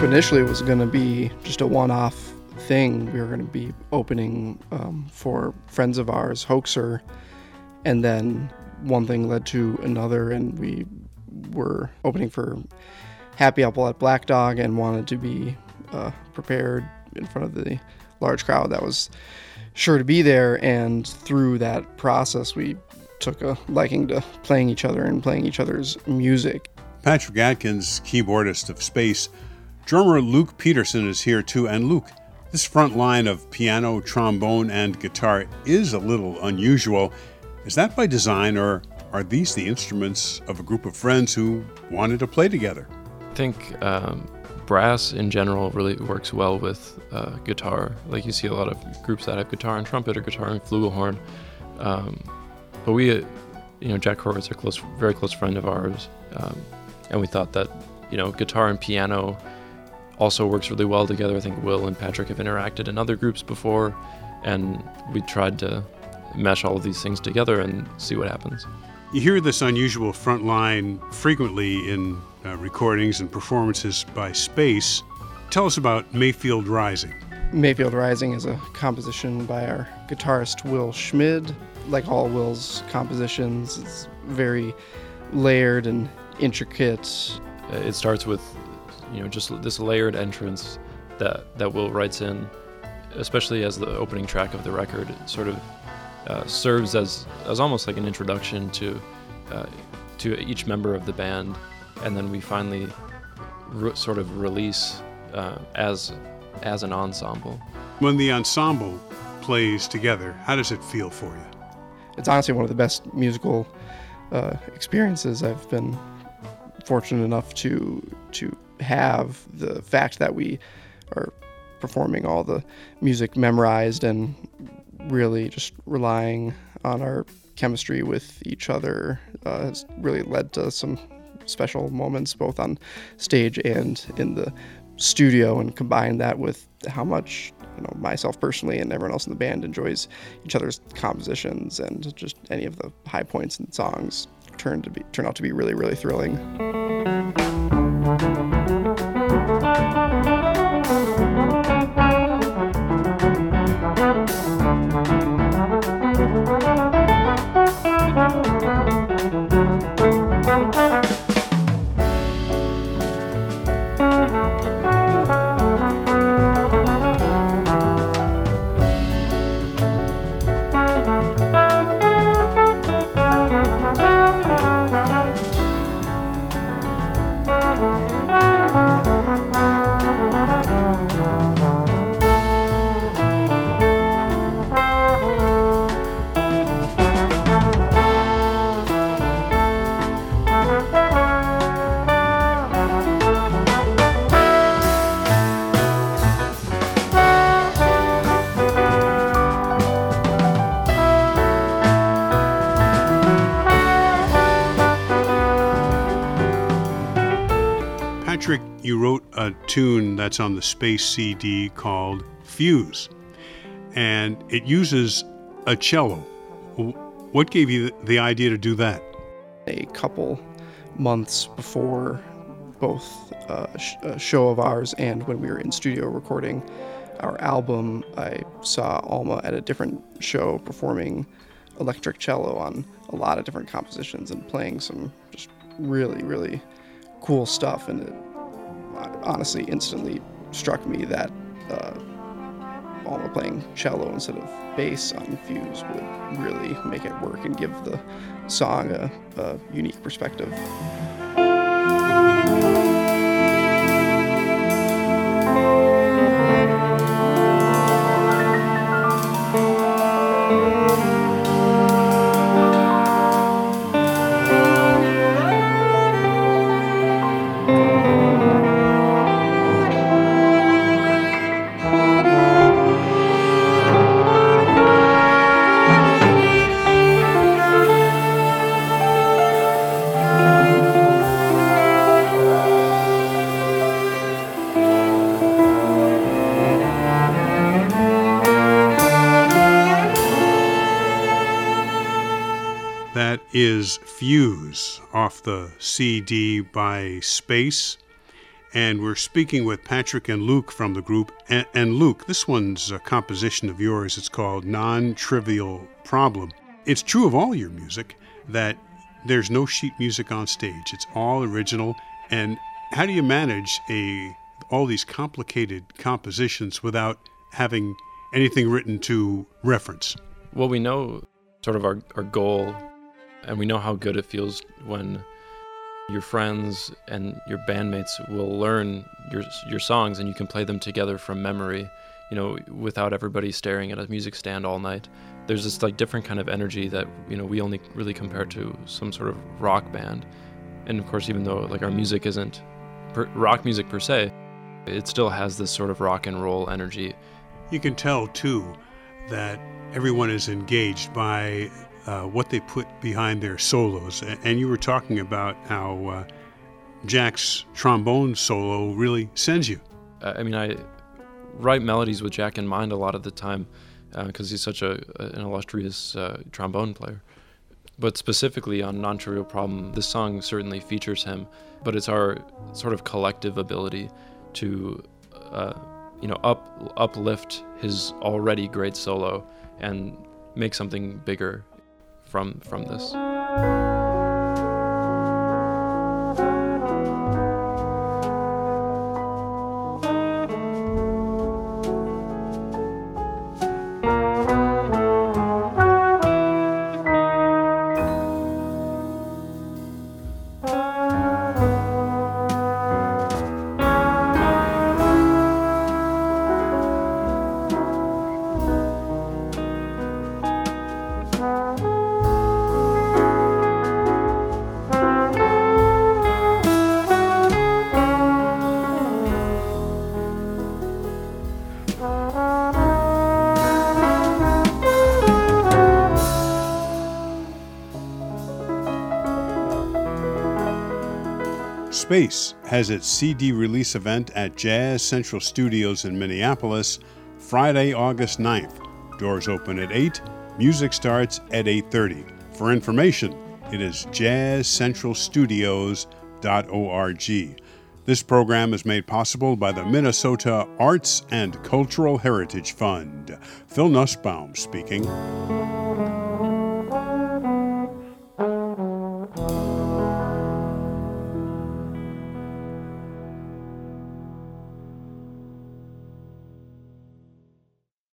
group initially was going to be just a one off thing. We were going to be opening um, for friends of ours, Hoaxer, and then one thing led to another, and we were opening for Happy Apple at Black Dog and wanted to be uh, prepared in front of the large crowd that was sure to be there. And through that process, we took a liking to playing each other and playing each other's music. Patrick Atkins, keyboardist of Space. Drummer Luke Peterson is here too. And Luke, this front line of piano, trombone, and guitar is a little unusual. Is that by design, or are these the instruments of a group of friends who wanted to play together? I think um, brass in general really works well with uh, guitar. Like you see a lot of groups that have guitar and trumpet or guitar and flugelhorn. Um, but we, uh, you know, Jack Horowitz, a close, very close friend of ours, um, and we thought that, you know, guitar and piano also works really well together. I think Will and Patrick have interacted in other groups before, and we tried to mesh all of these things together and see what happens. You hear this unusual front line frequently in uh, recordings and performances by Space. Tell us about Mayfield Rising. Mayfield Rising is a composition by our guitarist Will Schmid. Like all Will's compositions, it's very layered and intricate. Uh, it starts with, you know, just this layered entrance that that Will writes in, especially as the opening track of the record. Sort of uh, serves as as almost like an introduction to uh, to each member of the band and then we finally re- sort of release uh, as as an ensemble. When the ensemble plays together, how does it feel for you? It's honestly one of the best musical uh, experiences I've been fortunate enough to to have. The fact that we are performing all the music memorized and really just relying on our chemistry with each other uh, has really led to some special moments both on stage and in the studio and combine that with how much you know myself personally and everyone else in the band enjoys each other's compositions and just any of the high points and songs turn to be turn out to be really really thrilling. Patrick, you wrote a tune that's on the Space CD called Fuse, and it uses a cello. What gave you the idea to do that? A couple months before both uh, a show of ours and when we were in studio recording our album, I saw Alma at a different show performing electric cello on a lot of different compositions and playing some just really, really cool stuff. And it honestly instantly struck me that uh, Alma playing cello instead of bass on the Fuse would really make it work and give the song a, a unique perspective. Is Fuse off the CD by Space. and we're speaking with Patrick and Luke from the group. And, and Luke, this one's a composition of yours. It's called Non Trivial Problem. It's true of all your music that there's no sheet music on stage, it's all original. And how do you manage a all these complicated compositions without having anything written to reference? Well, we know sort of our, our goal, and we know how good it feels when your friends and your bandmates will learn your your songs and you can play them together from memory you know without everybody staring at a music stand all night. There's this like different kind of energy that you know we only really compare to some sort of rock band. And of course even though like our music isn't per, rock music per se it still has this sort of rock and roll energy. You can tell too that everyone is engaged by uh, what they put behind their solos. And you were talking about how uh, Jack's trombone solo really sends you. I mean, I write melodies with Jack in mind a lot of the time because uh, he's such a, an illustrious uh, trombone player. But specifically on Non Trivial Problem, this song certainly features him, but it's our sort of collective ability to, uh, you know, up uplift his already great solo and make something bigger from from this. Space has its CD release event at Jazz Central Studios in Minneapolis Friday, August 9th. Doors open at 8, music starts at 8:30. For information, it is jazzcentralstudios.org. This program is made possible by the Minnesota Arts and Cultural Heritage Fund. Phil Nusbaum speaking.